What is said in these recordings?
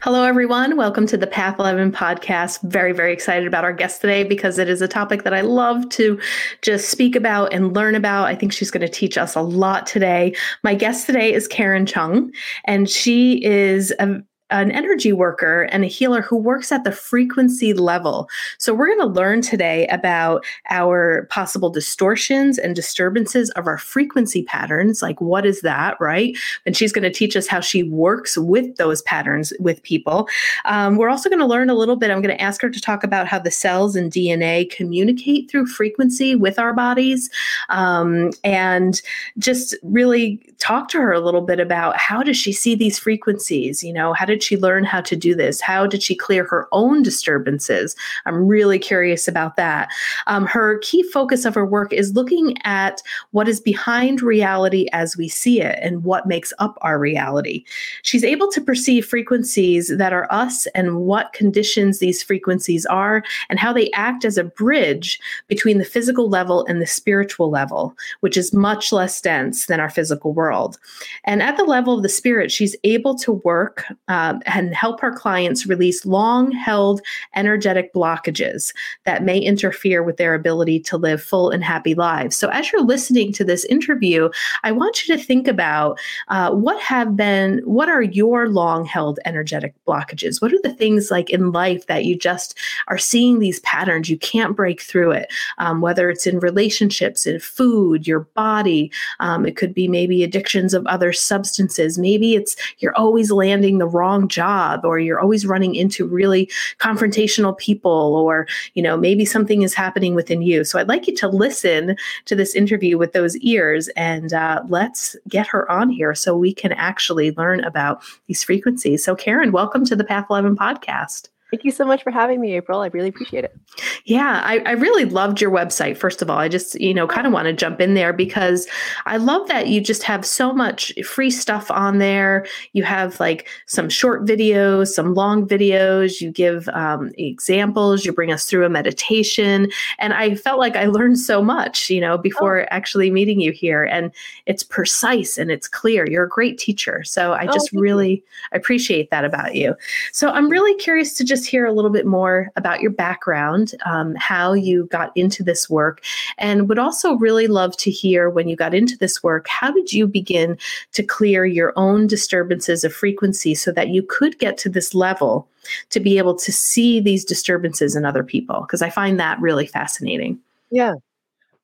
Hello, everyone. Welcome to the Path 11 podcast. Very, very excited about our guest today because it is a topic that I love to just speak about and learn about. I think she's going to teach us a lot today. My guest today is Karen Chung, and she is a an energy worker and a healer who works at the frequency level. So, we're going to learn today about our possible distortions and disturbances of our frequency patterns. Like, what is that, right? And she's going to teach us how she works with those patterns with people. Um, we're also going to learn a little bit. I'm going to ask her to talk about how the cells and DNA communicate through frequency with our bodies um, and just really talk to her a little bit about how does she see these frequencies? You know, how did did she learn how to do this? How did she clear her own disturbances? I'm really curious about that. Um, her key focus of her work is looking at what is behind reality as we see it and what makes up our reality. She's able to perceive frequencies that are us and what conditions these frequencies are and how they act as a bridge between the physical level and the spiritual level, which is much less dense than our physical world. And at the level of the spirit, she's able to work. Uh, um, and help our clients release long held energetic blockages that may interfere with their ability to live full and happy lives. So, as you're listening to this interview, I want you to think about uh, what have been, what are your long held energetic blockages? What are the things like in life that you just are seeing these patterns? You can't break through it, um, whether it's in relationships, in food, your body. Um, it could be maybe addictions of other substances. Maybe it's you're always landing the wrong wrong job or you're always running into really confrontational people or you know maybe something is happening within you. So i'd like you to listen to this interview with those ears and uh, let's get her on here so we can actually learn about these frequencies. So karen welcome to the path 11 podcast Thank you so much for having me, April. I really appreciate it. Yeah, I, I really loved your website. First of all, I just, you know, kind of want to jump in there because I love that you just have so much free stuff on there. You have like some short videos, some long videos. You give um, examples. You bring us through a meditation. And I felt like I learned so much, you know, before oh. actually meeting you here. And it's precise and it's clear. You're a great teacher. So I oh, just oh, really you. appreciate that about you. So I'm really curious to just just hear a little bit more about your background, um, how you got into this work, and would also really love to hear when you got into this work, how did you begin to clear your own disturbances of frequency so that you could get to this level to be able to see these disturbances in other people? Because I find that really fascinating. Yeah.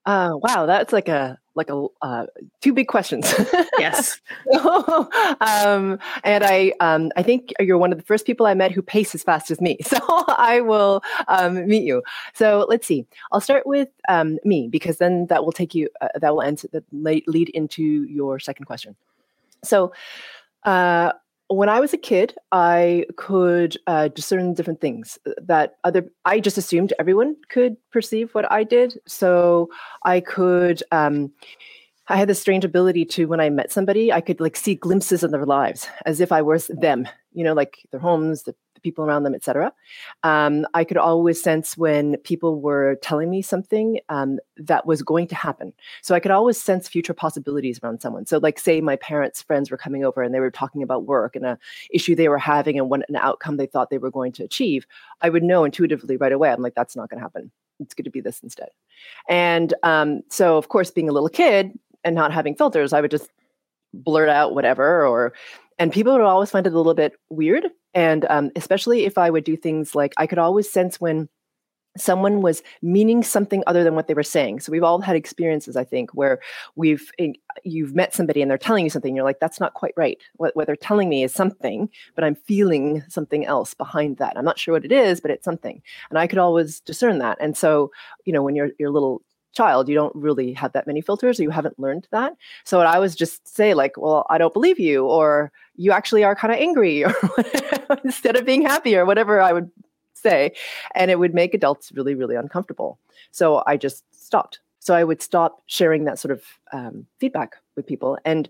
Uh, wow, that's like a like a uh, two big questions. yes. um, and I um, I think you're one of the first people I met who pace as fast as me. So I will um, meet you. So let's see. I'll start with um, me because then that will take you uh, that will end that lead into your second question. So. Uh, when I was a kid, I could uh, discern different things that other. I just assumed everyone could perceive what I did, so I could. Um, I had this strange ability to, when I met somebody, I could like see glimpses of their lives as if I was them. You know, like their homes, the people around them, etc. Um, I could always sense when people were telling me something um, that was going to happen. So I could always sense future possibilities around someone. So, like, say my parents' friends were coming over and they were talking about work and a issue they were having and what an outcome they thought they were going to achieve. I would know intuitively right away. I'm like, that's not going to happen. It's going to be this instead. And um, so, of course, being a little kid and not having filters, I would just blurt out whatever or and people would always find it a little bit weird and um, especially if I would do things like I could always sense when someone was meaning something other than what they were saying. So we've all had experiences, I think, where we've eh, you've met somebody and they're telling you something. You're like, that's not quite right. What, what they're telling me is something, but I'm feeling something else behind that. I'm not sure what it is, but it's something. And I could always discern that. And so, you know, when you're you're little child you don't really have that many filters or you haven't learned that so i was just say like well i don't believe you or you actually are kind of angry or instead of being happy or whatever i would say, and it would make adults really, really uncomfortable. So I just stopped. So I would stop sharing that sort of um, feedback with people. And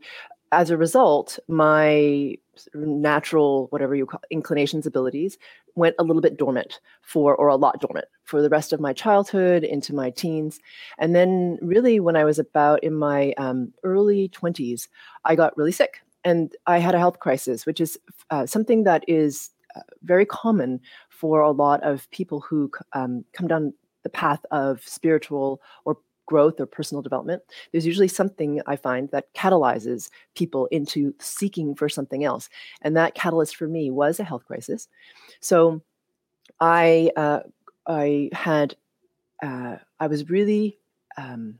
as a result, my natural, whatever you call inclinations, abilities went a little bit dormant for, or a lot dormant for the rest of my childhood into my teens. And then, really, when I was about in my um, early 20s, I got really sick and I had a health crisis, which is uh, something that is uh, very common for a lot of people who um, come down the path of spiritual or growth or personal development, there's usually something I find that catalyzes people into seeking for something else. And that catalyst for me was a health crisis. So I uh, I had uh, I was really um,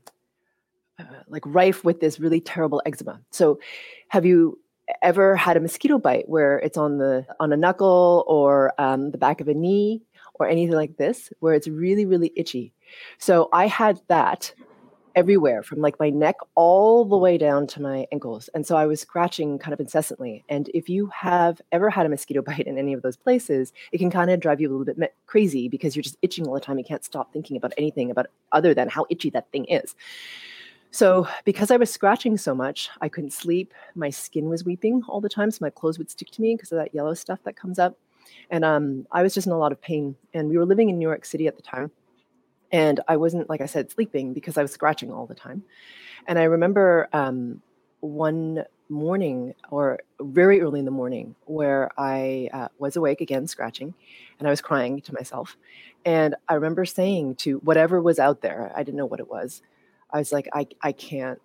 uh, like rife with this really terrible eczema. So have you ever had a mosquito bite where it's on the on a knuckle or um, the back of a knee or anything like this where it's really really itchy so I had that everywhere from like my neck all the way down to my ankles. And so I was scratching kind of incessantly. And if you have ever had a mosquito bite in any of those places, it can kind of drive you a little bit crazy because you're just itching all the time. You can't stop thinking about anything about other than how itchy that thing is. So, because I was scratching so much, I couldn't sleep. My skin was weeping all the time. So, my clothes would stick to me because of that yellow stuff that comes up. And um, I was just in a lot of pain. And we were living in New York City at the time. And I wasn't, like I said, sleeping because I was scratching all the time. And I remember um, one morning or very early in the morning where I uh, was awake again, scratching, and I was crying to myself. And I remember saying to whatever was out there, I didn't know what it was. I was like, I, I can't,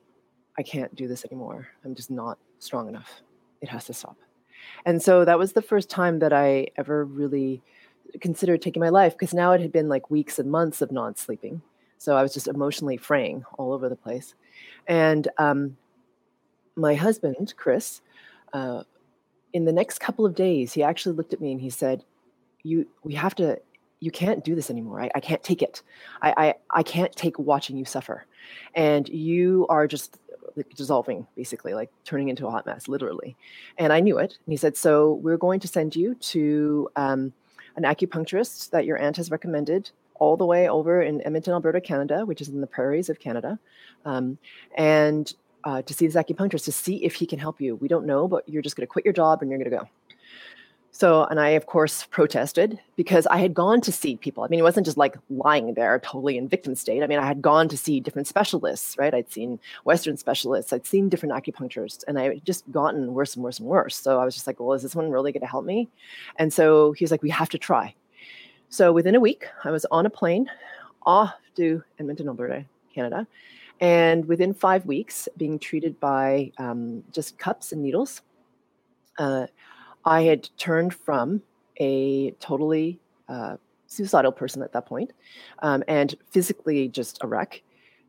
I can't do this anymore. I'm just not strong enough. It has to stop. And so that was the first time that I ever really considered taking my life because now it had been like weeks and months of non sleeping. So I was just emotionally fraying all over the place. And um, my husband, Chris, uh, in the next couple of days, he actually looked at me and he said, "You, we have to. You can't do this anymore. I, I can't take it. I, I, I can't take watching you suffer, and you are just like dissolving, basically, like turning into a hot mess, literally." And I knew it. And he said, "So we're going to send you to." Um, an acupuncturist that your aunt has recommended all the way over in Edmonton, Alberta, Canada, which is in the prairies of Canada, um, and uh, to see this acupuncturist to see if he can help you. We don't know, but you're just going to quit your job and you're going to go. So, and I, of course, protested because I had gone to see people. I mean, it wasn't just like lying there totally in victim state. I mean, I had gone to see different specialists, right? I'd seen Western specialists, I'd seen different acupuncturists, and I had just gotten worse and worse and worse. So I was just like, well, is this one really going to help me? And so he was like, we have to try. So within a week, I was on a plane off to Edmonton, Alberta, Canada. And within five weeks, being treated by um, just cups and needles. Uh, I had turned from a totally uh, suicidal person at that point, um, and physically just a wreck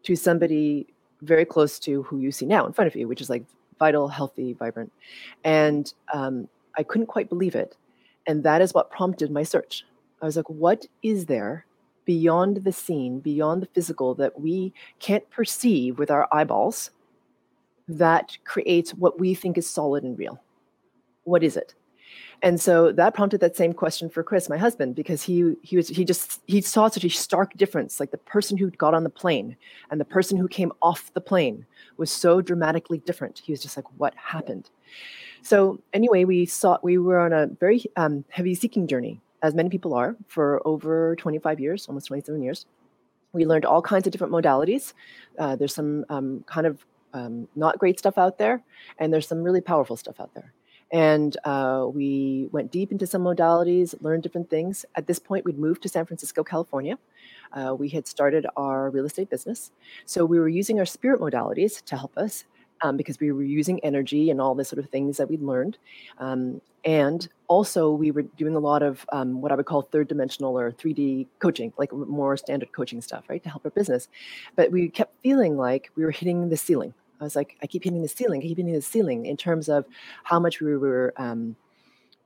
to somebody very close to who you see now in front of you, which is like vital, healthy, vibrant. And um, I couldn't quite believe it. And that is what prompted my search. I was like, what is there beyond the scene, beyond the physical that we can't perceive with our eyeballs that creates what we think is solid and real? What is it? And so that prompted that same question for chris my husband because he he was he just he saw such a stark difference. Like the person who got on the plane and the person who came off the plane was so dramatically different. He was just like what happened? So anyway we saw we were on a very um, heavy seeking journey as many people are for over 25 years almost 27 years. We learned all kinds of different modalities. Uh, there's some um, kind of um, not great stuff out there and there's some really powerful stuff out there and uh, we went deep into some modalities, learned different things. At this point, we'd moved to San Francisco, California. Uh, we had started our real estate business. So we were using our spirit modalities to help us um, because we were using energy and all the sort of things that we'd learned. Um, and also, we were doing a lot of um, what I would call third dimensional or 3D coaching, like more standard coaching stuff, right, to help our business. But we kept feeling like we were hitting the ceiling I was like, I keep hitting the ceiling, I keep hitting the ceiling in terms of how much we were um,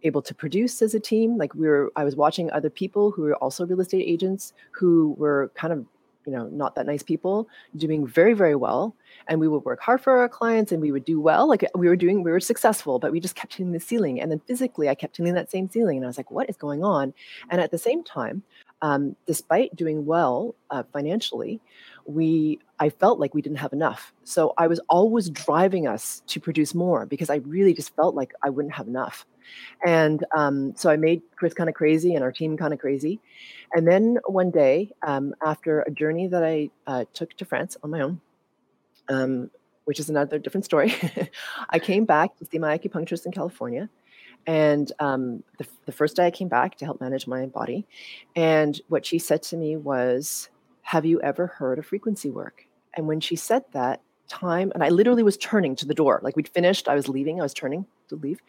able to produce as a team. Like we were, I was watching other people who were also real estate agents who were kind of you know, not that nice people doing very, very well. And we would work hard for our clients and we would do well. Like we were doing, we were successful, but we just kept hitting the ceiling. And then physically, I kept hitting that same ceiling. And I was like, what is going on? And at the same time, um, despite doing well uh, financially, we I felt like we didn't have enough. So I was always driving us to produce more because I really just felt like I wouldn't have enough. And um, so I made Chris kind of crazy and our team kind of crazy. And then one day, um, after a journey that I uh, took to France on my own, um, which is another different story, I came back to see my acupuncturist in California. And um, the, the first day I came back to help manage my body. And what she said to me was, Have you ever heard of frequency work? And when she said that, time, and I literally was turning to the door, like we'd finished, I was leaving, I was turning to leave.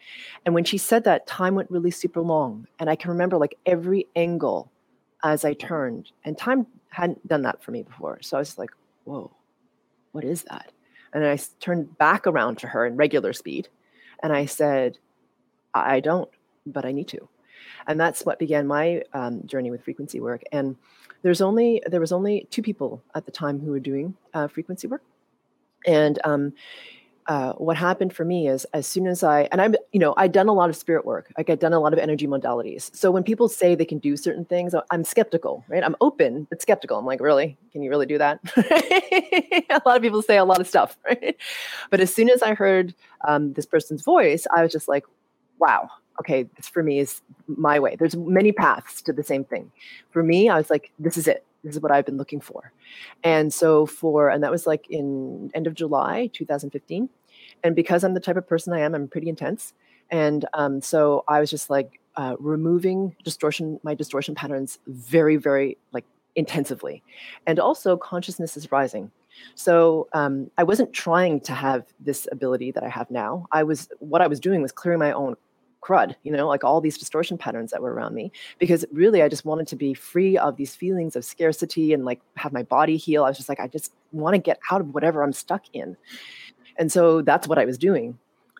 And when she said that, time went really super long. And I can remember like every angle as I turned, and time hadn't done that for me before. So I was like, whoa, what is that? And I turned back around to her in regular speed. And I said, I don't, but I need to. And that's what began my um, journey with frequency work. And there's only there was only two people at the time who were doing uh, frequency work, and um, uh, what happened for me is as soon as I and I'm you know I'd done a lot of spirit work. Like I'd done a lot of energy modalities. So when people say they can do certain things I'm skeptical right? I'm open but skeptical. I'm like really? Can you really do that? A lot of people say a lot of stuff right? But as soon as I heard um, this person's voice I was just like wow okay this for me is my way there's many paths to the same thing for me I was like this is it this is what I've been looking for. And so for, and that was like in end of July 2015. And because I'm the type of person I am, I'm pretty intense. And um, so I was just like uh, removing distortion, my distortion patterns very, very like intensively. And also consciousness is rising. So um, I wasn't trying to have this ability that I have now. I was, what I was doing was clearing my own crud, you know, like all these distortion patterns that were around me. Because really, I just wanted to be free of these feelings of scarcity and like have my body heal. I was just like, I just want to get out of whatever I'm stuck in. And so that's what I was doing.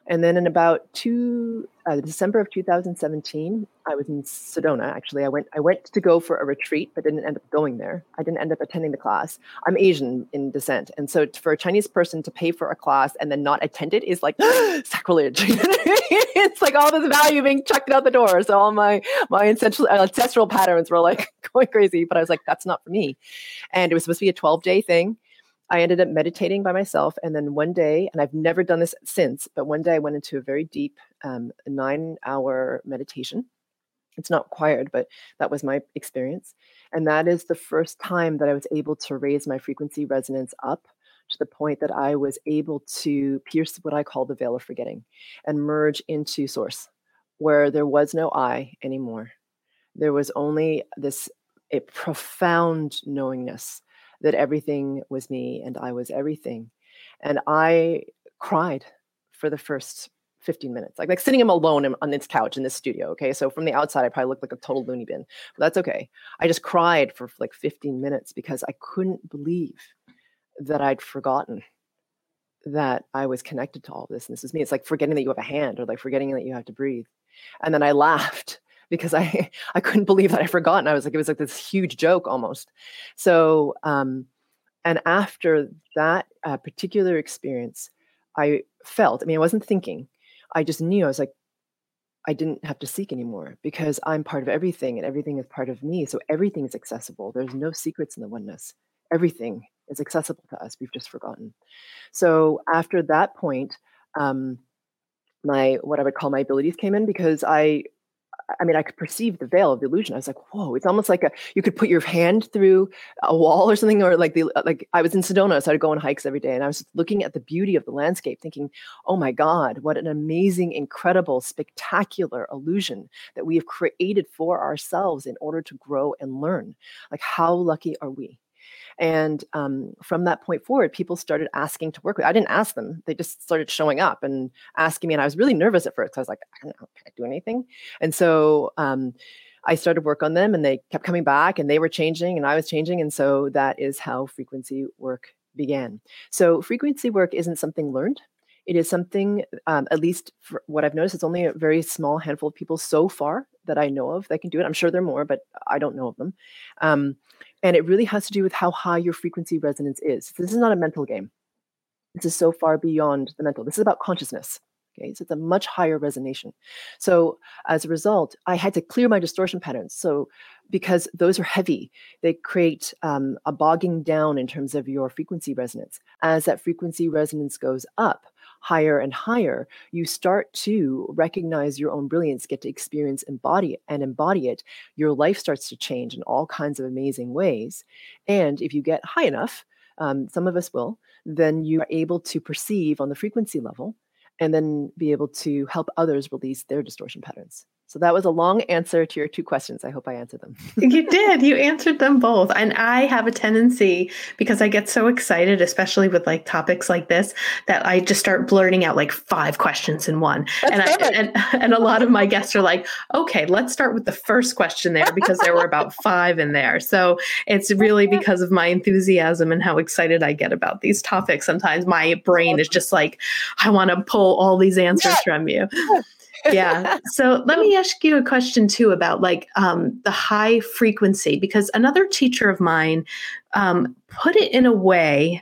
And then in about two uh, December of 2017, I was in Sedona. Actually, I went I went to go for a retreat, but didn't end up going there. I didn't end up attending the class. I'm Asian in descent, and so for a Chinese person to pay for a class and then not attend it is like sacrilege. it's like all this value being chucked out the door. So all my my ancestral ancestral patterns were like going crazy. But I was like, that's not for me. And it was supposed to be a 12 day thing. I ended up meditating by myself. And then one day, and I've never done this since, but one day I went into a very deep um, nine hour meditation. It's not required, but that was my experience. And that is the first time that I was able to raise my frequency resonance up to the point that I was able to pierce what I call the veil of forgetting and merge into source, where there was no I anymore. There was only this a profound knowingness that everything was me and I was everything. And I cried for the first 15 minutes, like like sitting him alone on this couch in this studio. Okay, so from the outside, I probably looked like a total loony bin, but that's okay. I just cried for like 15 minutes because I couldn't believe that I'd forgotten that I was connected to all this, and this is me. It's like forgetting that you have a hand, or like forgetting that you have to breathe. And then I laughed because I I couldn't believe that I forgotten. I was like it was like this huge joke almost. So um, and after that uh, particular experience, I felt. I mean, I wasn't thinking. I just knew. I was like, I didn't have to seek anymore because I'm part of everything, and everything is part of me. So everything is accessible. There's no secrets in the oneness. Everything is accessible to us. We've just forgotten. So after that point. Um, my what I would call my abilities came in because I I mean, I could perceive the veil of the illusion. I was like, whoa, it's almost like a you could put your hand through a wall or something, or like the like I was in Sedona, so I'd go on hikes every day, and I was looking at the beauty of the landscape, thinking, oh my God, what an amazing, incredible, spectacular illusion that we have created for ourselves in order to grow and learn. Like, how lucky are we? And um, from that point forward, people started asking to work with. I didn't ask them; they just started showing up and asking me. And I was really nervous at first. I was like, I don't know, can I do anything? And so um, I started work on them, and they kept coming back, and they were changing, and I was changing, and so that is how frequency work began. So frequency work isn't something learned; It is something, um, at least for what I've noticed, it's only a very small handful of people so far that I know of that can do it. I'm sure there are more, but I don't know of them. Um, and it really has to do with how high your frequency resonance is. This is not a mental game. This is so far beyond the mental. This is about consciousness. Okay, so it's a much higher resonation. So as a result, I had to clear my distortion patterns. So because those are heavy, they create um, a bogging down in terms of your frequency resonance. As that frequency resonance goes up, higher and higher, you start to recognize your own brilliance, get to experience embody and embody it. Your life starts to change in all kinds of amazing ways. And if you get high enough, um, some of us will, then you are able to perceive on the frequency level and then be able to help others release their distortion patterns. So that was a long answer to your two questions. I hope I answered them. you did. You answered them both. And I have a tendency because I get so excited, especially with like topics like this, that I just start blurting out like five questions in one. and I, and and a lot of my guests are like, "Okay, let's start with the first question there because there were about five in there." So it's really because of my enthusiasm and how excited I get about these topics. Sometimes my brain is just like, "I want to pull all these answers yeah. from you." Yeah. So let me ask you a question too about like um, the high frequency, because another teacher of mine um, put it in a way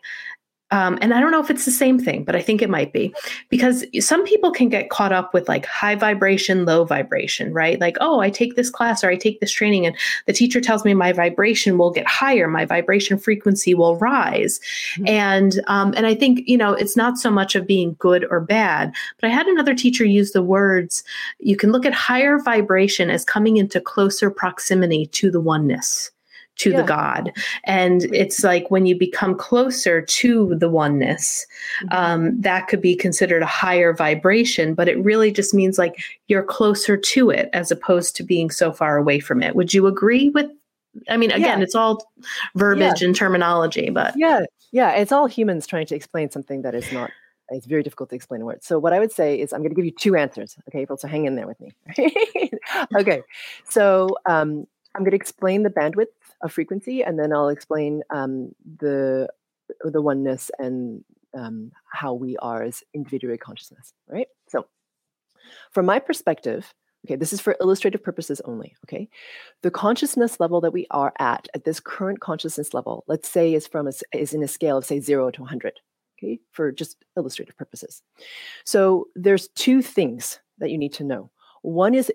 um, and I don't know if it's the same thing, but I think it might be because some people can get caught up with like high vibration, low vibration, right? Like, oh, I take this class or I take this training, and the teacher tells me my vibration will get higher, my vibration frequency will rise, mm-hmm. and um, and I think you know it's not so much of being good or bad, but I had another teacher use the words. You can look at higher vibration as coming into closer proximity to the oneness to yeah. the God. And it's like when you become closer to the oneness, mm-hmm. um, that could be considered a higher vibration, but it really just means like you're closer to it as opposed to being so far away from it. Would you agree with? I mean, again, yeah. it's all verbiage yeah. and terminology, but yeah, yeah, it's all humans trying to explain something that is not it's very difficult to explain in words. So what I would say is I'm going to give you two answers. Okay, April, so hang in there with me. okay, so um, I'm going to explain the bandwidth of frequency, and then I'll explain um, the the oneness and um, how we are as individual consciousness. Right. So, from my perspective, okay, this is for illustrative purposes only. Okay, the consciousness level that we are at at this current consciousness level, let's say, is from a, is in a scale of say zero to 100. Okay, for just illustrative purposes. So there's two things that you need to know. One is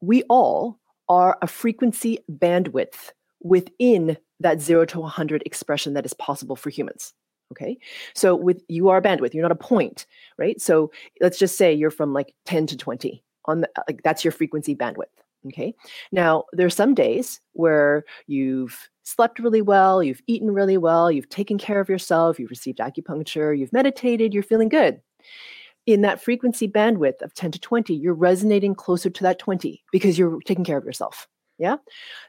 we all are a frequency bandwidth within that 0 to 100 expression that is possible for humans okay? So with you are a bandwidth you're not a point right? So let's just say you're from like 10 to 20 on the like that's your frequency bandwidth okay? Now there's some days where you've slept really well you've eaten really well you've taken care of yourself you've received acupuncture you've meditated you're feeling good. In that frequency bandwidth of 10 to 20, you're resonating closer to that 20 because you're taking care of yourself. Yeah.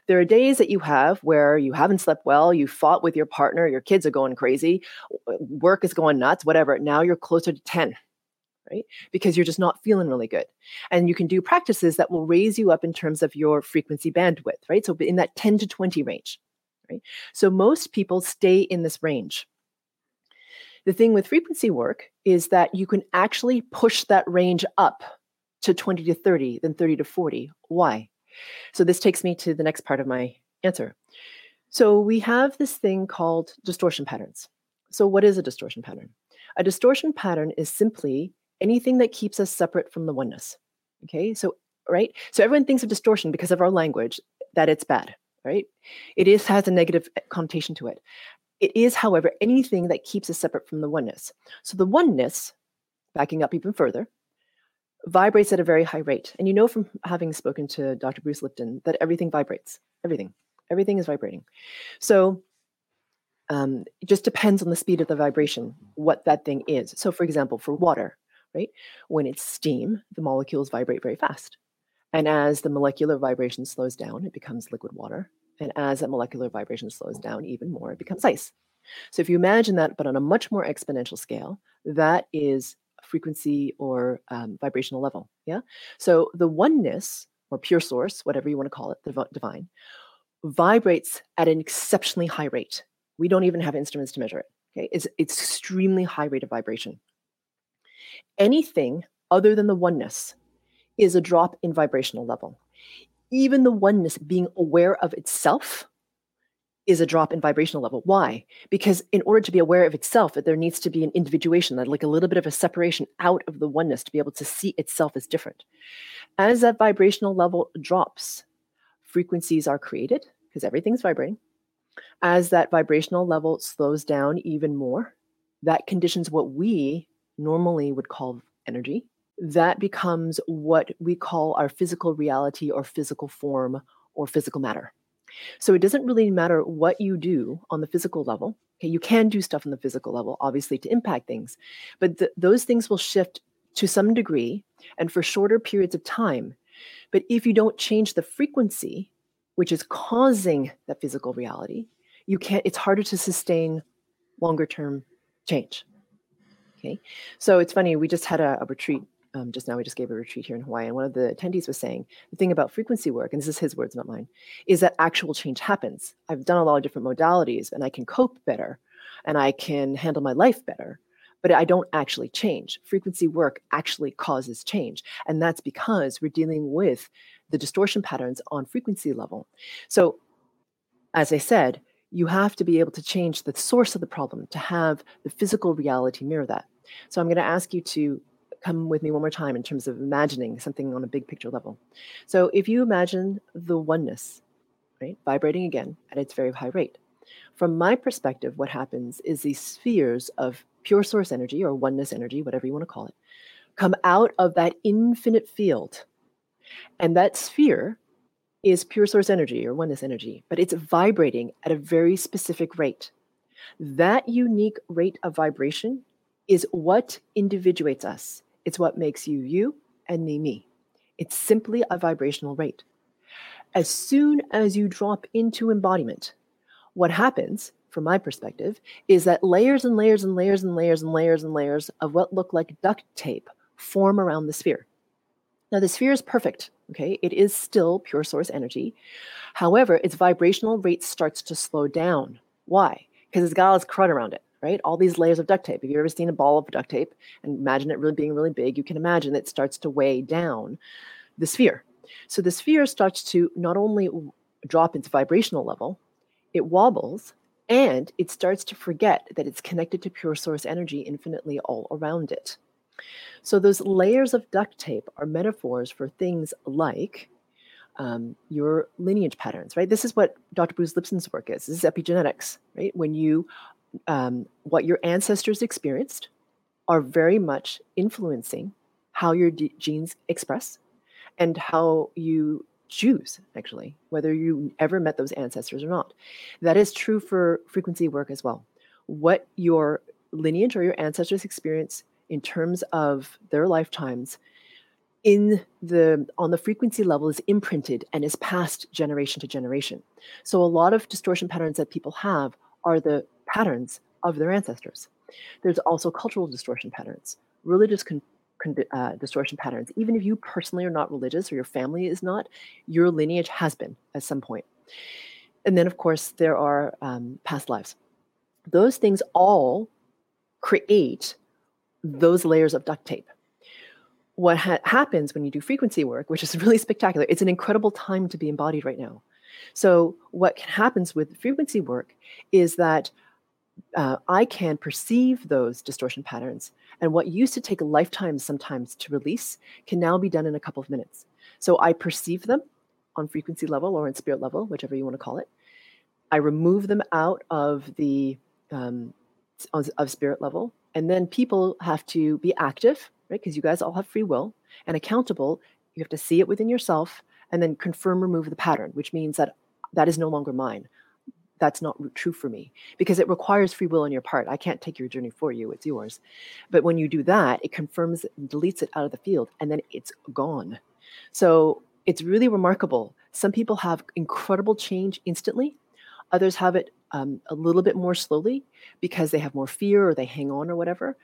There are days that you have where you haven't slept well, you fought with your partner, your kids are going crazy, work is going nuts, whatever. Now you're closer to 10, right? Because you're just not feeling really good. And you can do practices that will raise you up in terms of your frequency bandwidth, right? So in that 10 to 20 range, right? So most people stay in this range. The thing with frequency work is that you can actually push that range up to 20 to 30, then 30 to 40. Why? So this takes me to the next part of my answer. So we have this thing called distortion patterns. So what is a distortion pattern? A distortion pattern is simply anything that keeps us separate from the oneness. Okay? So right? So everyone thinks of distortion because of our language that it's bad, right? It is has a negative connotation to it. It is, however, anything that keeps us separate from the oneness. So the oneness, backing up even further, vibrates at a very high rate. And you know from having spoken to Dr. Bruce Lipton that everything vibrates. Everything. Everything is vibrating. So um, it just depends on the speed of the vibration, what that thing is. So, for example, for water, right? When it's steam, the molecules vibrate very fast. And as the molecular vibration slows down, it becomes liquid water. And as that molecular vibration slows down even more, it becomes ice. So if you imagine that, but on a much more exponential scale, that is frequency or um, vibrational level. Yeah. So the oneness or pure source, whatever you want to call it, the divine, vibrates at an exceptionally high rate. We don't even have instruments to measure it. Okay. It's, it's extremely high rate of vibration. Anything other than the oneness is a drop in vibrational level. Even the oneness being aware of itself is a drop in vibrational level. Why? Because in order to be aware of itself, there needs to be an individuation, like a little bit of a separation out of the oneness to be able to see itself as different. As that vibrational level drops, frequencies are created because everything's vibrating. As that vibrational level slows down even more, that conditions what we normally would call energy. That becomes what we call our physical reality or physical form or physical matter. So it doesn't really matter what you do on the physical level. Okay, you can do stuff on the physical level, obviously, to impact things, but th- those things will shift to some degree and for shorter periods of time. But if you don't change the frequency, which is causing that physical reality, you can't, it's harder to sustain longer term change. Okay. So it's funny, we just had a, a retreat um, just now we just gave a retreat here in Hawaii, and one of the attendees was saying the thing about frequency work, and this is his words, not mine, is that actual change happens. I've done a lot of different modalities, and I can cope better, and I can handle my life better, but I don't actually change. Frequency work actually causes change, and that's because we're dealing with the distortion patterns on frequency level. So, as I said, you have to be able to change the source of the problem to have the physical reality mirror that. So I'm going to ask you to come with me one more time in terms of imagining something on a big picture level. So if you imagine the oneness, right, vibrating again at its very high rate, from my perspective, what happens is these spheres of pure source energy or oneness energy, whatever you want to call it, come out of that infinite field. And that sphere is pure source energy or oneness energy, but it's vibrating at a very specific rate. That unique rate of vibration is what individuates us. It's what makes you you and me me. It's simply a vibrational rate. As soon as you drop into embodiment, what happens, from my perspective, is that layers and layers and layers and layers and layers and layers of what look like duct tape form around the sphere. Now, the sphere is perfect, okay? It is still pure source energy. However, its vibrational rate starts to slow down. Why? Because it's got all this crud around it right? All these layers of duct tape. If you've ever seen a ball of duct tape and imagine it really being really big, you can imagine it starts to weigh down the sphere. So the sphere starts to not only drop its vibrational level, it wobbles and it starts to forget that it's connected to pure source energy infinitely all around it. So those layers of duct tape are metaphors for things like um, your lineage patterns, right? This is what Dr. Bruce Lipton's work is. This is epigenetics, right? When you um, what your ancestors experienced are very much influencing how your d- genes express and how you choose actually whether you ever met those ancestors or not. That is true for frequency work as well. What your lineage or your ancestors experience in terms of their lifetimes in the on the frequency level is imprinted and is passed generation to generation. So a lot of distortion patterns that people have are the patterns of their ancestors. There's also cultural distortion patterns, religious con- con- uh, distortion patterns. Even if you personally are not religious or your family is not, your lineage has been at some point. And then, of course, there are um, past lives. Those things all create those layers of duct tape. What ha- happens when you do frequency work, which is really spectacular, it's an incredible time to be embodied right now. So, what happens with frequency work is that uh, I can perceive those distortion patterns. And what used to take a lifetime sometimes to release can now be done in a couple of minutes. So I perceive them on frequency level or in spirit level, whichever you want to call it. I remove them out of the um, of spirit level, and then people have to be active, right? Because you guys all have free will and accountable. You have to see it within yourself and then confirm, remove the pattern, which means that that is no longer mine that's not true for me because it requires free will on your part. I can't take your journey for you, it's yours. But when you do that, it confirms and deletes it out of the field and then it's gone. So it's really remarkable. Some people have incredible change instantly, others have it um, a little bit more slowly because they have more fear or they hang on or whatever.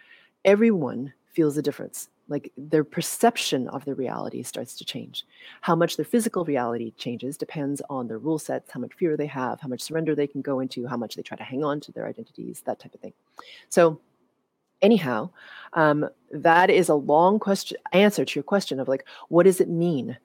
Everyone feels the difference like their perception of the reality starts to change how much their physical reality changes depends on their rule sets how much fear they have how much surrender they can go into how much they try to hang on to their identities that type of thing so anyhow, um, that is a long question answer to your question of like, what does it mean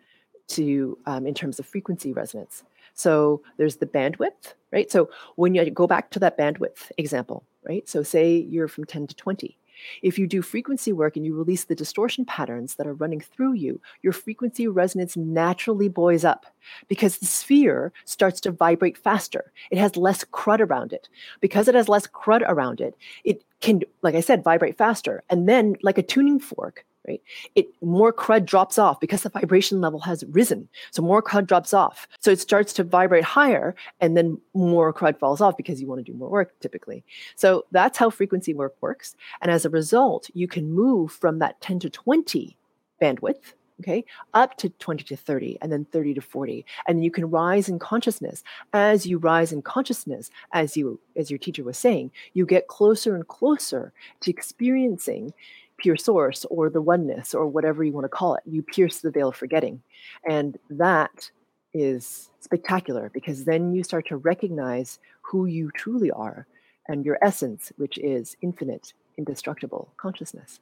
to um, in terms of frequency resonance? So there's the bandwidth, right? So when you go back to that bandwidth example, right? So say you're from 10 to 20. If you do frequency work and you release the distortion patterns that are running through you, your frequency resonance naturally buoys up because the sphere starts to vibrate faster. It has less crud around it. Because it has less crud around it, it can, like I said, vibrate faster. And then, like a tuning fork, right? It more crud drops off because the vibration level has risen. So more crud drops off. So it starts to vibrate higher and then more crud falls off because you want to do more work typically. So that's how frequency work works. And as a result, you can move from that 10 to 20 bandwidth okay up to 20 to 30 and then 30 to 40 and you can rise in consciousness as you rise in consciousness as you as your teacher was saying you get closer and closer to experiencing pure source or the oneness or whatever you want to call it. You pierce the veil of forgetting. And that is spectacular because then you start to recognize who you truly are and your essence, which is infinite, indestructible consciousness.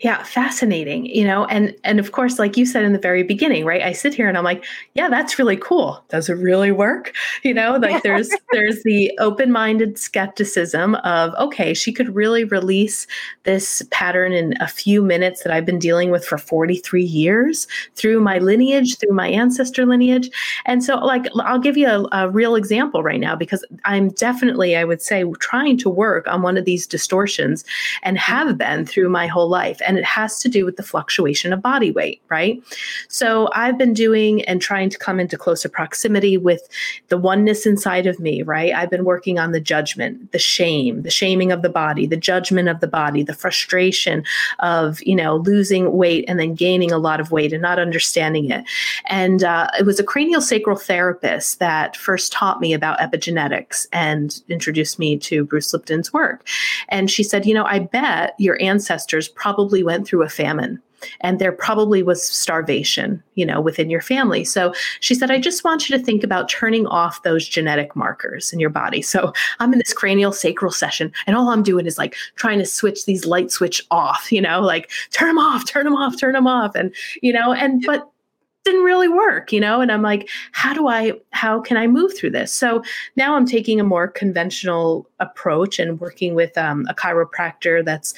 Yeah, fascinating. You know, and and of course, like you said in the very beginning, right? I sit here and I'm like, yeah, that's really cool. Does it really work? You know, like there's there's the open-minded skepticism of, okay, she could really release this pattern in a few minutes that I've been dealing with for 43 years through my lineage, through my ancestor lineage. And so, like, I'll give you a, a real example right now because I'm definitely, I would say, trying to work on one of these distortions and have been through my whole life and it has to do with the fluctuation of body weight, right? So I've been doing and trying to come into closer proximity with the oneness inside of me, right? I've been working on the judgment, the shame, the shaming of the body, the judgment of the body, the frustration of, you know, losing weight and then gaining a lot of weight and not understanding it. And uh, it was a cranial sacral therapist that first taught me about epigenetics and introduced me to Bruce Lipton's work. And she said, you know, I bet your ancestors probably probably went through a famine and there probably was starvation, you know, within your family. So she said, I just want you to think about turning off those genetic markers in your body. So I'm in this cranial sacral session, and all I'm doing is like trying to switch these light switch off, you know, like turn them off, turn them off, turn them off. And, you know, and but didn't really work, you know? And I'm like, how do I, how can I move through this? So now I'm taking a more conventional approach and working with um, a chiropractor that's,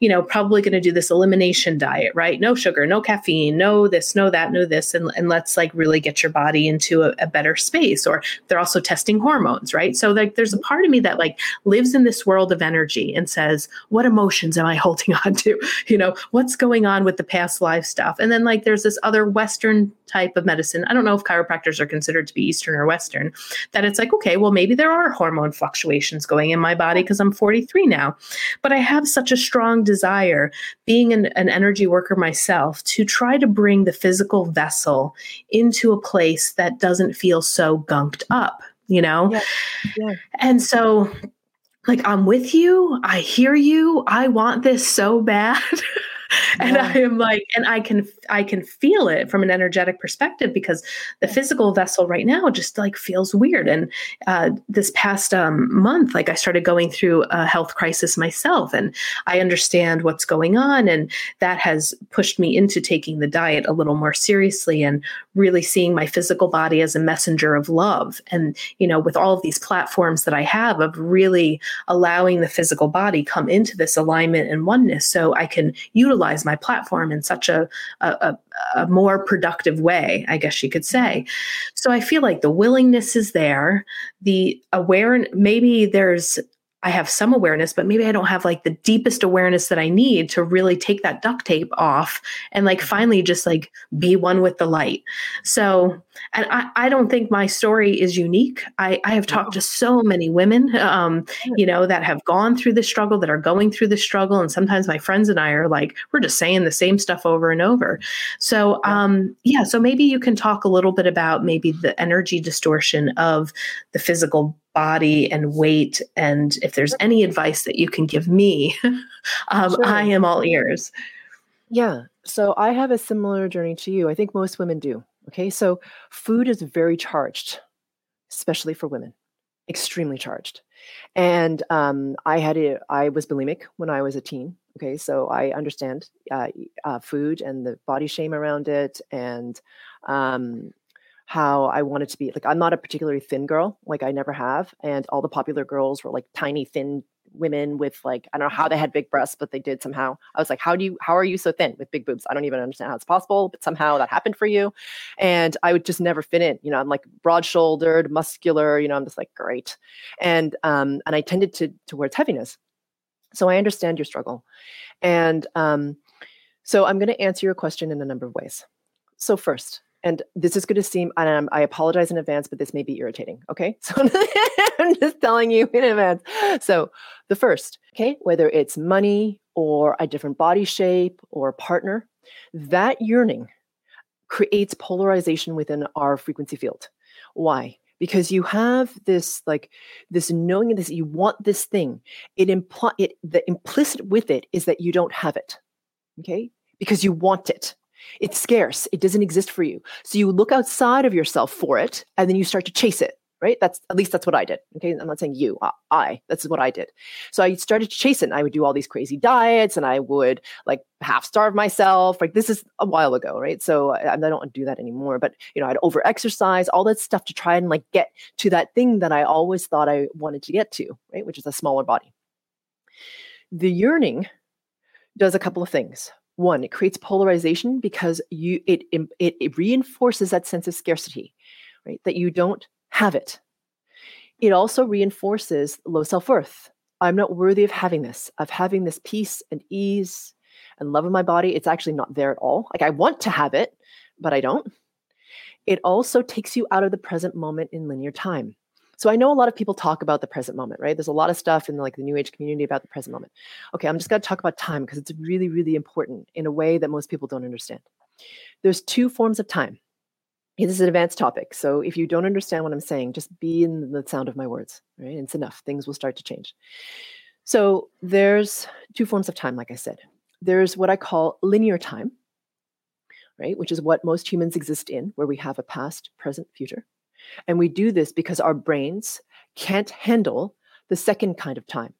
you know, probably going to do this elimination diet, right? No sugar, no caffeine, no this, no that, no this. And, and let's like really get your body into a, a better space. Or they're also testing hormones, right? So like there's a part of me that like lives in this world of energy and says, what emotions am I holding on to? You know, what's going on with the past life stuff? And then like there's this other Western type of medicine. I don't know if chiropractors are considered to be Eastern or Western, that it's like, okay, well, maybe there are hormone fluctuations going in my body because I'm 43 now. But I have such a strong desire, being an, an energy worker myself, to try to bring the physical vessel into a place that doesn't feel so gunked up, you know? Yeah. Yeah. And so like I'm with you. I hear you. I want this so bad. and yeah. I am like, and I can I can feel it from an energetic perspective because the physical vessel right now just like feels weird. And uh, this past um, month, like I started going through a health crisis myself, and I understand what's going on, and that has pushed me into taking the diet a little more seriously and really seeing my physical body as a messenger of love. And you know, with all of these platforms that I have of really allowing the physical body come into this alignment and oneness, so I can utilize utilize my platform in such a, a, a more productive way, I guess you could say. So I feel like the willingness is there, the awareness, maybe there's I have some awareness, but maybe I don't have like the deepest awareness that I need to really take that duct tape off and like mm-hmm. finally just like be one with the light. So, and I, I don't think my story is unique. I, I have talked to so many women, um, you know, that have gone through the struggle, that are going through the struggle. And sometimes my friends and I are like, we're just saying the same stuff over and over. So, um, yeah, so maybe you can talk a little bit about maybe the energy distortion of the physical body and weight. And if there's any advice that you can give me, um, sure. I am all ears. Yeah. So I have a similar journey to you. I think most women do. Okay. So food is very charged, especially for women, extremely charged. And um, I had a, I was bulimic when I was a teen. Okay, so I understand uh, uh, food and the body shame around it, and um, how I wanted to be. Like, I'm not a particularly thin girl, like I never have, and all the popular girls were like tiny, thin women with like I don't know how they had big breasts, but they did somehow. I was like, how do you how are you so thin with big boobs? I don't even understand how it's possible, but somehow that happened for you. And I would just never fit in. You know, I'm like broad shouldered, muscular, you know, I'm just like great. And um and I tended to towards heaviness. So I understand your struggle. And um so I'm going to answer your question in a number of ways. So first, and this is going to seem and i apologize in advance but this may be irritating okay? So i'm just telling you in advance. So the first okay whether it's money or a different body shape or a partner that yearning creates polarization within our frequency field. Why? Because you have this like this knowing this you want this thing. It imply it the implicit with it is that you don't have it okay? Because you want it it's scarce. It doesn't exist for you. So you look outside of yourself for it and then you start to chase it, right? That's at least that's what I did. Okay. I'm not saying you, I, that's what I did. So I started to chase it and I would do all these crazy diets and I would like half starve myself. Like this is a while ago, right? So I, I don't do that anymore, but you know, I'd over exercise, all that stuff to try and like get to that thing that I always thought I wanted to get to, right? Which is a smaller body. The yearning does a couple of things one it creates polarization because you it, it it reinforces that sense of scarcity right? That you don't have it. It also reinforces low self-worth. I'm not worthy of having this of having this peace and ease and love of my body. It's actually not there at all. Like i want to have it but i don't. It also takes you out of the present moment in linear time so I know a lot of people talk about the present moment, right? There's a lot of stuff in like the new age community about the present moment. Okay, I'm just going to talk about time because it's really really important in a way that most people don't understand. There's two forms of time. This is an advanced topic. So if you don't understand what I'm saying, just be in the sound of my words, right? It's enough. Things will start to change. So there's two forms of time like I said. There's what I call linear time, right? Which is what most humans exist in, where we have a past, present, future. And we do this because our brains can't handle the second kind of time,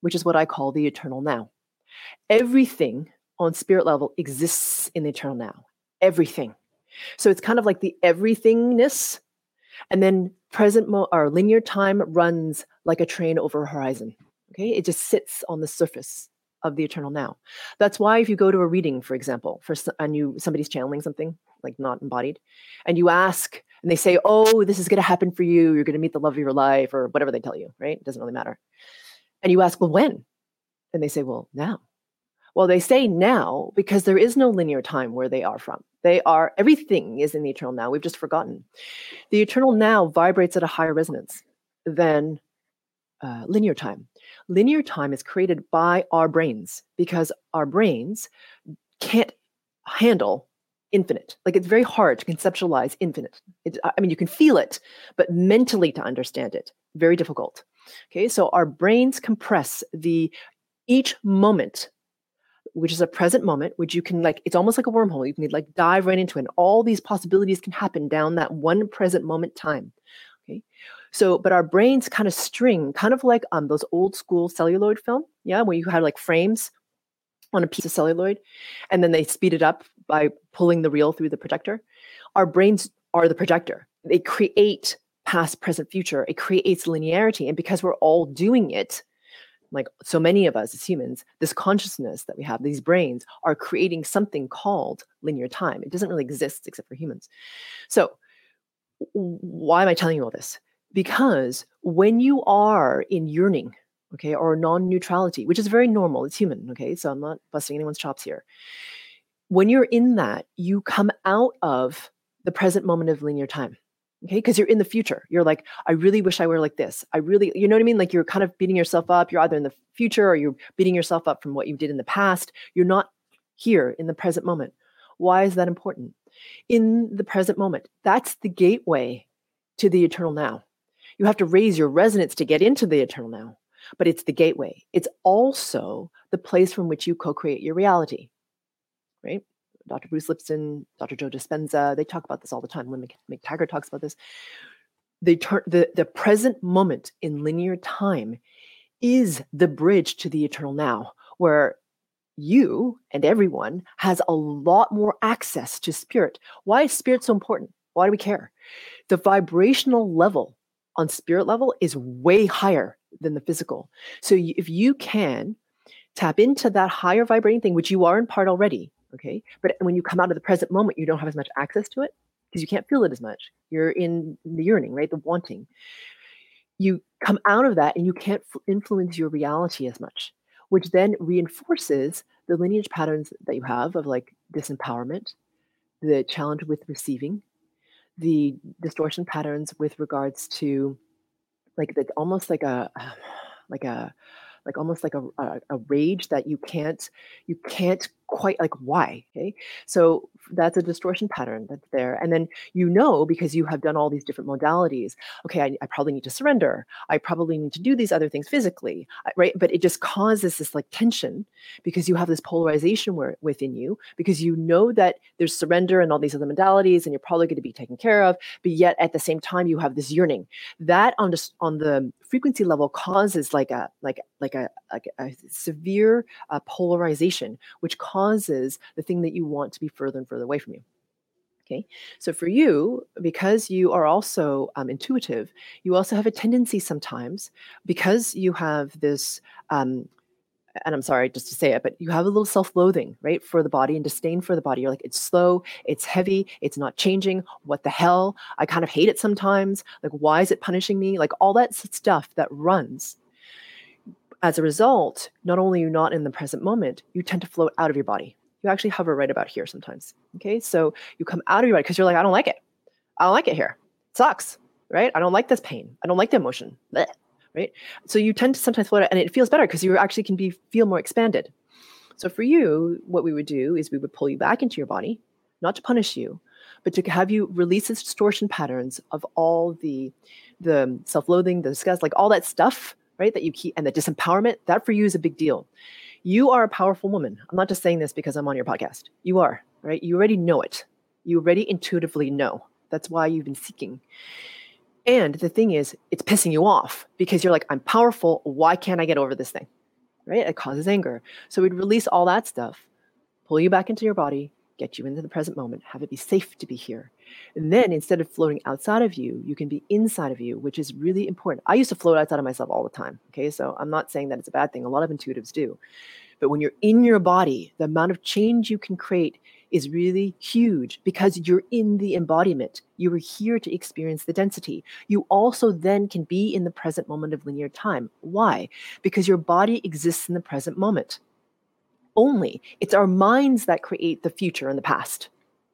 which is what I call the eternal now. Everything on spirit level exists in the eternal now. Everything. So it's kind of like the everythingness. And then present mo- or linear time runs like a train over a horizon. Okay. It just sits on the surface of the eternal now. That's why if you go to a reading, for example, for and you somebody's channeling something like not embodied, and you ask and they say, oh, this is going to happen for you. You're going to meet the love of your life, or whatever they tell you, right? It doesn't really matter. And you ask, well, when? And they say, well, now. Well, they say now because there is no linear time where they are from. They are, everything is in the eternal now. We've just forgotten. The eternal now vibrates at a higher resonance than uh, linear time. Linear time is created by our brains because our brains can't handle infinite. Like it's very hard to conceptualize infinite. It, I mean, you can feel it, but mentally to understand it, very difficult. Okay, so our brains compress the each moment, which is a present moment, which you can like, it's almost like a wormhole. You can like dive right into it. And all these possibilities can happen down that one present moment time. Okay. So, but our brains kind of string, kind of like um those old school celluloid film, yeah, where you had like frames on a piece of celluloid and then they speed it up by pulling the reel through the projector. Our brains are the projector. They create past, present, future. It creates linearity. And because we're all doing it, like so many of us as humans, this consciousness that we have, these brains are creating something called linear time. It doesn't really exist except for humans. So, why am I telling you all this? Because when you are in yearning, okay, or non neutrality, which is very normal, it's human, okay, so I'm not busting anyone's chops here when you're in that, you come out of the present moment of linear time. Okay. Because you're in the future. You're like, I really wish I were like this. I really, you know what I mean? Like you're kind of beating yourself up. You're either in the future or you're beating yourself up from what you did in the past. You're not here in the present moment. Why is that important? In the present moment, that's the gateway to the eternal now. You have to raise your resonance to get into the eternal now, but it's the gateway. It's also the place from which you co create your reality right? Dr. Bruce Lipton, Dr. Joe Dispenza, they talk about this all the time. Lynne McTaggart talks about this. the, the, the present moment in linear time is the bridge to the eternal now, where you and everyone has a lot more access to spirit. Why is spirit so important? Why do we care? The vibrational level on spirit level is way higher than the physical. So if you can tap into that higher vibrating thing, which you are in part already, okay, but when you come out of the present moment, you don't have as much access to it because you can't feel it as much. You're in the yearning, right? The wanting. You come out of that and you can't influence your reality as much, which then reinforces the lineage patterns that you have of like disempowerment, the challenge with receiving, the distortion patterns with regards to like the almost like a like a like almost like a, a, a rage that you can't you can't quite like why okay? So that's a distortion pattern that's there and then you know because you have done all these different modalities okay I, I, probably need to surrender. I probably need to do these other things physically right? But it just causes this like tension because you have this polarization where, within you because you know that there's surrender and all these other modalities and you're probably going to be taken care of but yet at the same time you have this yearning. That on the on the frequency level causes like a like like a, like a severe uh, polarization which causes the thing that you want to be further and further away from you. Okay, so for you, because you are also um, intuitive, you also have a tendency sometimes, because you have this, um, and I'm sorry just to say it, but you have a little self loathing, right, for the body and disdain for the body. You're like, it's slow, it's heavy, it's not changing. What the hell? I kind of hate it sometimes. Like, why is it punishing me? Like, all that stuff that runs as a result, not only are you not in the present moment, you tend to float out of your body. You actually hover right about here sometimes. Okay, so you come out of your body because you're like, I don't like it. I don't like it here. It sucks, right? I don't like this pain. I don't like the emotion, Blech, right? So you tend to sometimes float out, and it feels better because you actually can be feel more expanded. So for you, what we would do is we would pull you back into your body, not to punish you, but to have you release the distortion patterns of all the the self-loathing, the disgust, like all that stuff right? That you keep and the disempowerment, that for you is a big deal. You are a powerful woman. I'm not just saying this because I'm on your podcast. You are, right? You already know it. You already intuitively know. That's why you've been seeking. And the thing is, it's pissing you off because you're like, I'm powerful. Why can't I get over this thing? Right? It causes anger. So we'd release all that stuff, pull you back into your body, get you into the present moment, have it be safe to be here. And then instead of floating outside of you, you can be inside of you, which is really important. I used to float outside of myself all the time. Okay. So I'm not saying that it's a bad thing. A lot of intuitives do. But when you're in your body, the amount of change you can create is really huge because you're in the embodiment. You are here to experience the density. You also then can be in the present moment of linear time. Why? Because your body exists in the present moment only. It's our minds that create the future and the past.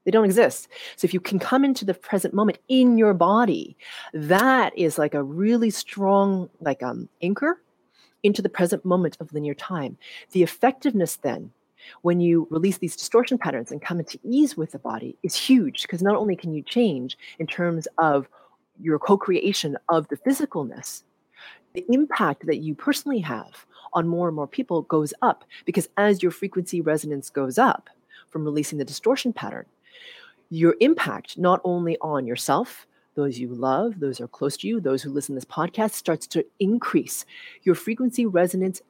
They don't exist. So if you can come into the present moment in your body, that is like a really strong like um anchor into the present moment of linear time. The effectiveness then when you release these distortion patterns and come into ease with the body is huge because not only can you change in terms of your co-creation of the physicalness, the impact that you personally have on more and more people goes up because as your frequency resonance goes up from releasing the distortion pattern, your impact not only on yourself, those you love, those who are close to you, those who listen to this podcast starts to increase. Your frequency resonance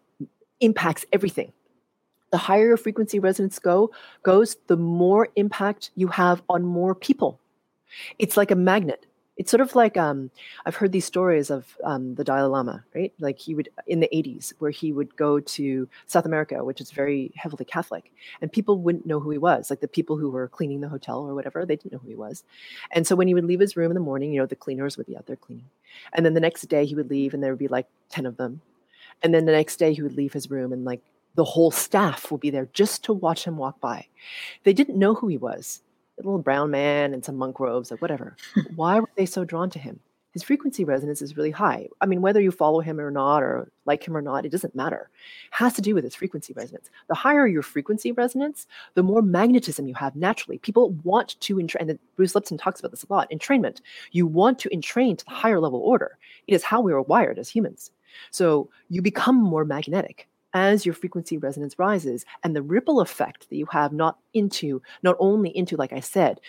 impacts everything. The higher your frequency resonance go goes, the more impact you have on more people. It's like a magnet it's sort of like um, I've heard these stories of um, the Dalai Lama, right? Like he would in the 80s, where he would go to South America, which is very heavily Catholic, and people wouldn't know who he was. Like the people who were cleaning the hotel or whatever, they didn't know who he was. And so when he would leave his room in the morning, you know, the cleaners would be out there cleaning, and then the next day he would leave, and there would be like ten of them, and then the next day he would leave his room, and like the whole staff would be there just to watch him walk by. They didn't know who he was little brown man and some monk robes, like whatever. Why were they so drawn to him? His frequency resonance is really high. I mean, whether you follow him or not, or like him or not, it doesn't matter. It has to do with his frequency resonance. The higher your frequency resonance, the more magnetism you have naturally. People want to entrain, and Bruce Lipton talks about this a lot entrainment. You want to entrain to the higher level order. It is how we are wired as humans. So you become more magnetic as your frequency resonance rises and the ripple effect that you have not into not only into like i said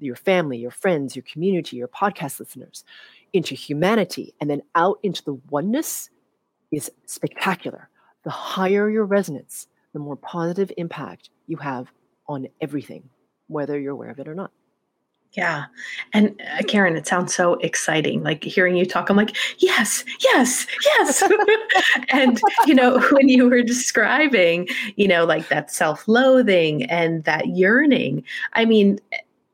your family your friends your community your podcast listeners into humanity and then out into the oneness is spectacular. The higher your resonance, the more positive impact you have on everything, whether you're aware of it or not. Yeah. And uh, Karen, it sounds so exciting. Like hearing you talk, I'm like, yes, yes, yes. and, you know, when you were describing, you know, like that self loathing and that yearning, I mean,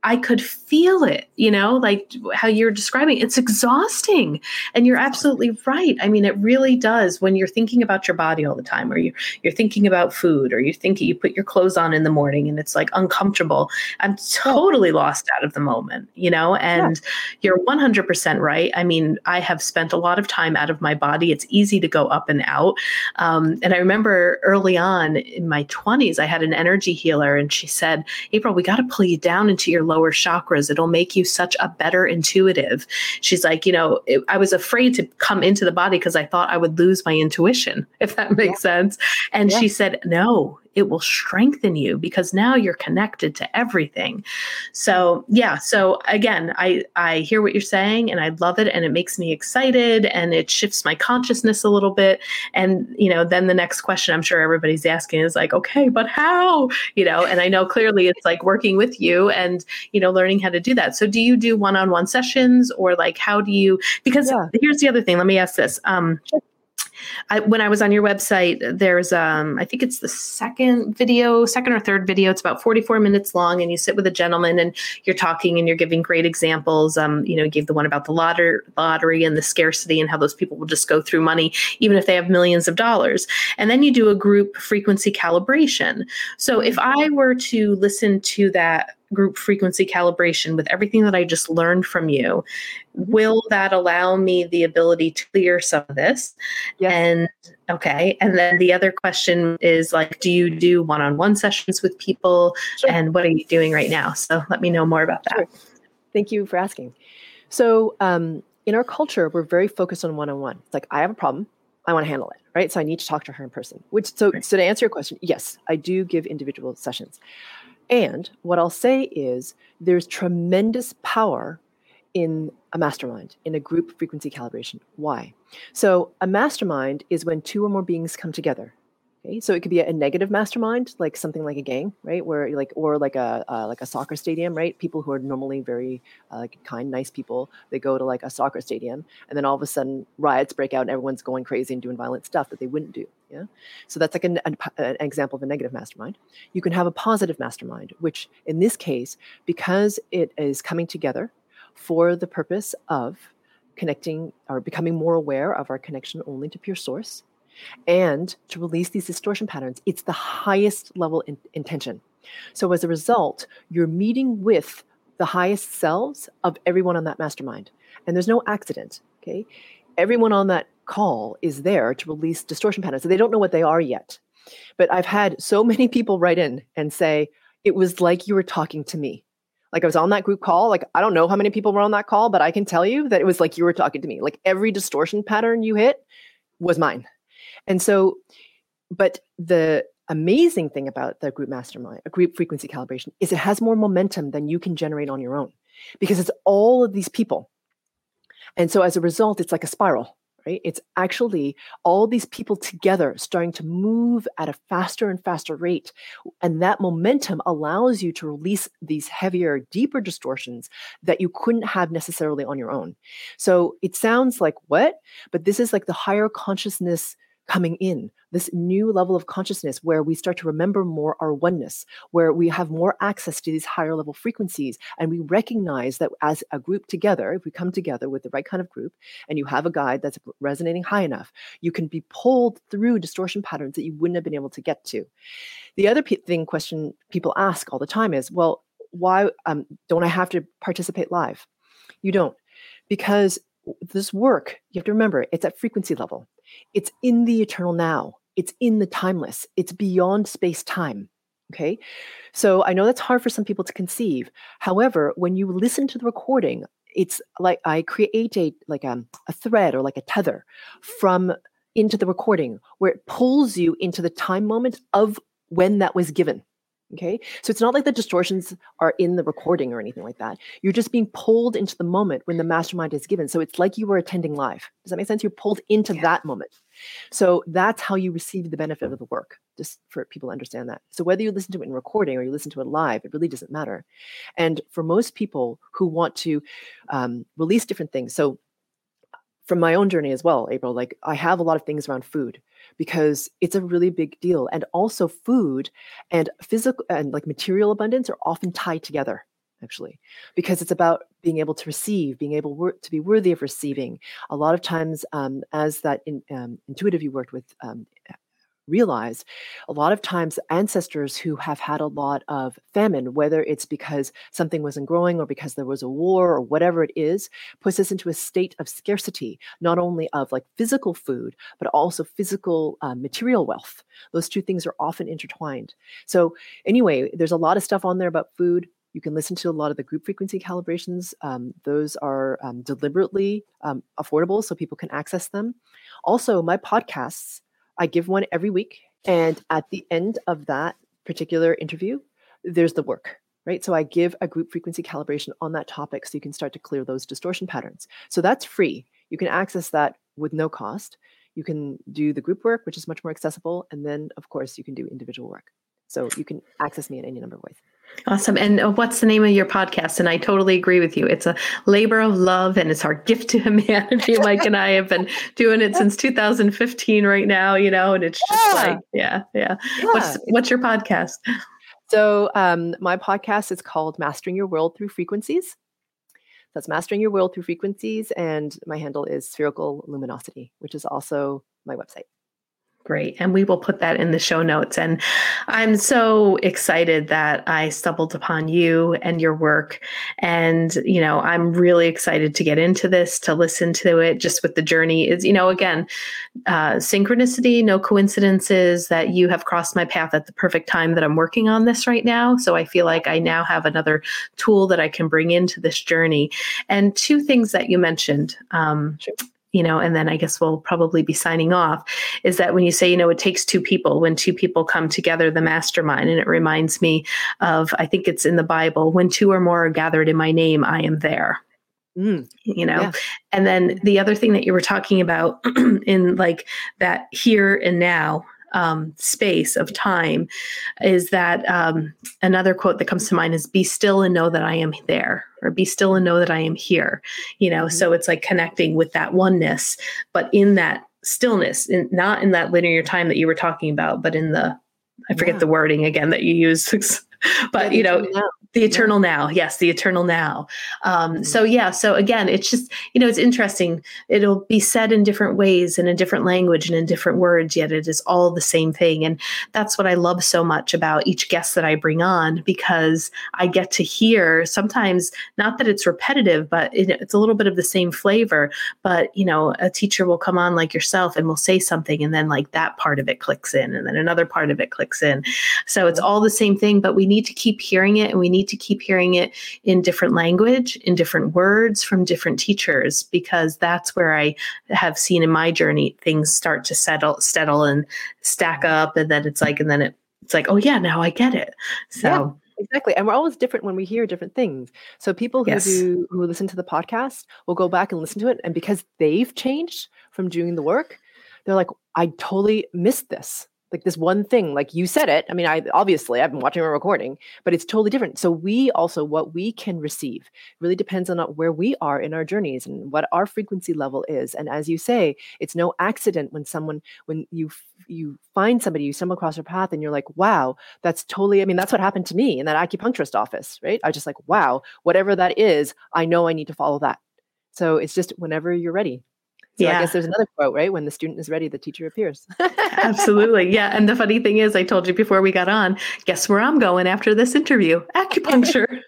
I could feel it, you know, like how you're describing. It's exhausting. And you're absolutely right. I mean, it really does when you're thinking about your body all the time, or you're, you're thinking about food, or you think you put your clothes on in the morning and it's like uncomfortable. I'm totally lost out of the moment, you know, and yeah. you're 100% right. I mean, I have spent a lot of time out of my body. It's easy to go up and out. Um, and I remember early on in my 20s, I had an energy healer, and she said, April, we got to pull you down into your lower chakras. It'll make you such a better intuitive. She's like, you know, it, I was afraid to come into the body because I thought I would lose my intuition, if that makes yeah. sense. And yeah. she said, no, it will strengthen you because now you're connected to everything. So, yeah, so again, I I hear what you're saying and I love it and it makes me excited and it shifts my consciousness a little bit and, you know, then the next question I'm sure everybody's asking is like, okay, but how? You know, and I know clearly it's like working with you and, you know, learning how to do that. So, do you do one-on-one sessions or like how do you because yeah. here's the other thing, let me ask this. Um I, when I was on your website, there's um, I think it's the second video, second or third video. It's about 44 minutes long, and you sit with a gentleman and you're talking and you're giving great examples. Um, you know, you gave the one about the lottery, lottery and the scarcity and how those people will just go through money even if they have millions of dollars. And then you do a group frequency calibration. So if I were to listen to that group frequency calibration with everything that I just learned from you, will that allow me the ability to clear some of this? Yes. And okay. And then the other question is like, do you do one on one sessions with people? Sure. And what are you doing right now? So let me know more about that. Sure. Thank you for asking. So, um, in our culture, we're very focused on one on one. It's like, I have a problem. I want to handle it, right? So I need to talk to her in person. Which so right. so to answer your question, yes, I do give individual sessions. And what I'll say is there's tremendous power in a mastermind, in a group frequency calibration. Why? So, a mastermind is when two or more beings come together. Okay, so it could be a, negative mastermind, like something like a gang, right? Where like, or like a uh, like a soccer stadium, right? People who are normally very uh, like kind, nice people, they go to like a soccer stadium, and then all of a sudden riots break out, and everyone's going crazy and doing violent stuff that they wouldn't do. Yeah, so that's like an, an, uh, an example of a negative mastermind. You can have a positive mastermind, which in this case, because it is coming together for the purpose of connecting or becoming more aware of our connection only to pure source and to release these distortion patterns, it's the highest level in, intention. So as a result, you're meeting with the highest selves of everyone on that mastermind. And there's no accident. Okay. Everyone on that call is there to release distortion patterns. So they don't know what they are yet. But I've had so many people write in and say, it was like you were talking to me. Like I was on that group call. Like I don't know how many people were on that call, but I can tell you that it was like you were talking to me. Like every distortion pattern you hit was mine. And so, but the amazing thing about the group mastermind, a group frequency calibration, is it has more momentum than you can generate on your own because it's all of these people. And so as a result, it's like a spiral, right? It's actually all these people together starting to move at a faster and faster rate. And that momentum allows you to release these heavier, deeper distortions that you couldn't have necessarily on your own. So it sounds like what? But this is like the higher consciousness coming in, this new level of consciousness where we start to remember more our oneness, where we have more access to these higher level frequencies. And we recognize that as a group together, if we come together with the right kind of group and you have a guide that's resonating high enough, you can be pulled through distortion patterns that you wouldn't have been able to get to. The other thing question people ask all the time is, well, why um, don't I have to participate live? You don't, because this work, you have to remember, it's at frequency level. It's in the eternal now. It's in the timeless. It's beyond space time. Okay. So I know that's hard for some people to conceive. However, when you listen to the recording, it's like I create a like a, um, a thread or like a tether from into the recording where it pulls you into the time moment of when that was given. Okay. So it's not like the distortions are in the recording or anything like that. You're just being pulled into the moment when the mastermind is given. So it's like you were attending live. Does that make sense? You're pulled into yeah. that moment. So that's how you receive the benefit of the work, just for people to understand that. So whether you listen to it in recording or you listen to it live, it really doesn't matter. And for most people who want to um, release different things, so from my own journey as well, April, like I have a lot of things around food because it's a really big deal. And also, food and physical and like material abundance are often tied together actually because it's about being able to receive being able wor- to be worthy of receiving a lot of times um, as that in, um, intuitive you worked with um, realized a lot of times ancestors who have had a lot of famine, whether it's because something wasn't growing or because there was a war or whatever it is, puts us into a state of scarcity, not only of like physical food, but also physical uh, material wealth. Those two things are often intertwined. So, anyway, there's a lot of stuff on there about food. You can listen to a lot of the group frequency calibrations. Um, those are um, deliberately um, affordable so people can access them. Also, my podcasts I give one every week. And at the end of that particular interview, there's the work, right? So I give a group frequency calibration on that topic so you can start to clear those distortion patterns. So that's free. You can access that with no cost. You can do the group work, which is much more accessible. And then, of course, you can do individual work. So you can access me in any number of ways. Awesome. And uh, what's the name of your podcast? And I totally agree with you. It's a labor of love and it's our gift to humanity. Mike and I have been doing it since 2015 right now, you know, and it's just yeah. like, yeah, yeah, yeah. What's, what's your podcast? So um, my podcast is called Mastering Your World Through Frequencies. That's Mastering Your World Through Frequencies. And my handle is Spherical Luminosity, which is also my website. Great. And we will put that in the show notes. And I'm so excited that I stumbled upon you and your work. And, you know, I'm really excited to get into this, to listen to it just with the journey. Is, you know, again, uh, synchronicity, no coincidences that you have crossed my path at the perfect time that I'm working on this right now. So I feel like I now have another tool that I can bring into this journey. And two things that you mentioned. Um, sure you know, and then I guess we'll probably be signing off, is that when you say, you know, it takes two people, when two people come together, the mastermind, and it reminds me of, I think it's in the Bible, when two or more are gathered in my name, I am there. Mm, you know, yeah. and then the other thing that you were talking about in like that here and now, um, space of time is that um, another quote that comes to mind is be still and know that i am there or be still and know that i am here you know mm-hmm. so it's like connecting with that oneness but in that stillness in, not in that linear time that you were talking about but in the i forget yeah. the wording again that you use but you know the eternal yeah. now. Yes the eternal now. Um, mm-hmm. so yeah so again it's just you know it's interesting. It'll be said in different ways and in different language and in different words yet it is all the same thing. And that's what i love so much about each guest that i bring on because i get to hear sometimes not that it's repetitive but it, it's a little bit of the same flavor but you know a teacher will come on like yourself and will say something and then like that part of it clicks in and then another part of it clicks in. So it's all the same thing but we need to keep hearing it and we need need to keep hearing it in different language, in different words from different teachers, because that's where I have seen in my journey things start to settle, settle and stack up. And then it's like, and then it, it's like, oh yeah, now I get it. So yeah exactly and we're always different when we hear different things so people who yes. do who listen to the podcast will go back and listen to it and because they've changed from doing the work they're like i totally missed this like this one thing like you said it i mean i obviously i've been watching a recording but it's totally different. So we also what we can receive really depends on uh, where we are in our journeys and what our frequency level is. And as you say it's no accident when someone when you you find somebody you stumble across their path and you're like wow that's totally i mean that's what happened to me in that acupuncturist office right? I was just like wow whatever that is i know i need to follow that. So it's just whenever you're ready so yeah. I guess there's another quote, right? When the student is ready, the teacher appears. Absolutely. Yeah. And the funny thing is, I told you before we got on, guess where I'm going after this interview? Acupuncture.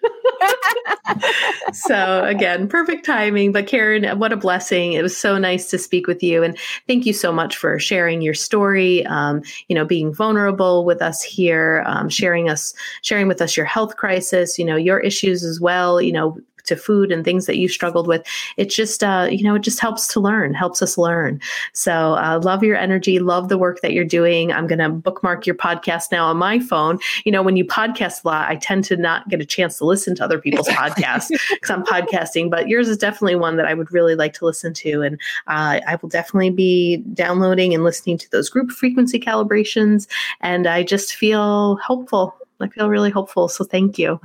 so again, perfect timing. But Karen, what a blessing. It was so nice to speak with you. And thank you so much for sharing your story, um, you know, being vulnerable with us here, um, sharing us, sharing with us your health crisis, you know, your issues as well, you know, to food and things that you struggled with. It just, uh, you know, it just helps to learn, helps us learn. So uh, love your energy, love the work that you're doing. I'm going to bookmark your podcast now on my phone. You know, when you podcast a lot, I tend to not get a chance to listen to other people's podcasts because I'm podcasting, but yours is definitely one that I would really like to listen to. And uh, I will definitely be downloading and listening to those group frequency calibrations. And I just feel hopeful. I feel really hopeful. So thank you.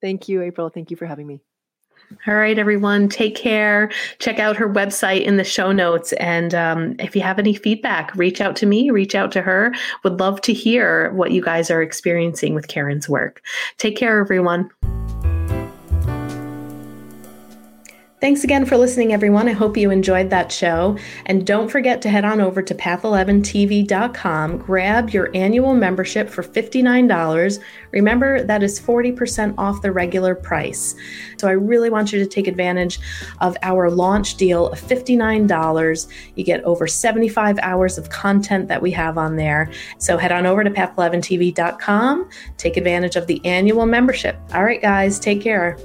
Thank you, April. Thank you for having me. All right, everyone, take care. Check out her website in the show notes. And um, if you have any feedback, reach out to me, reach out to her. Would love to hear what you guys are experiencing with Karen's work. Take care, everyone. Thanks again for listening, everyone. I hope you enjoyed that show. And don't forget to head on over to path11tv.com, grab your annual membership for $59. Remember, that is 40% off the regular price. So I really want you to take advantage of our launch deal of $59. You get over 75 hours of content that we have on there. So head on over to path11tv.com, take advantage of the annual membership. All right, guys, take care.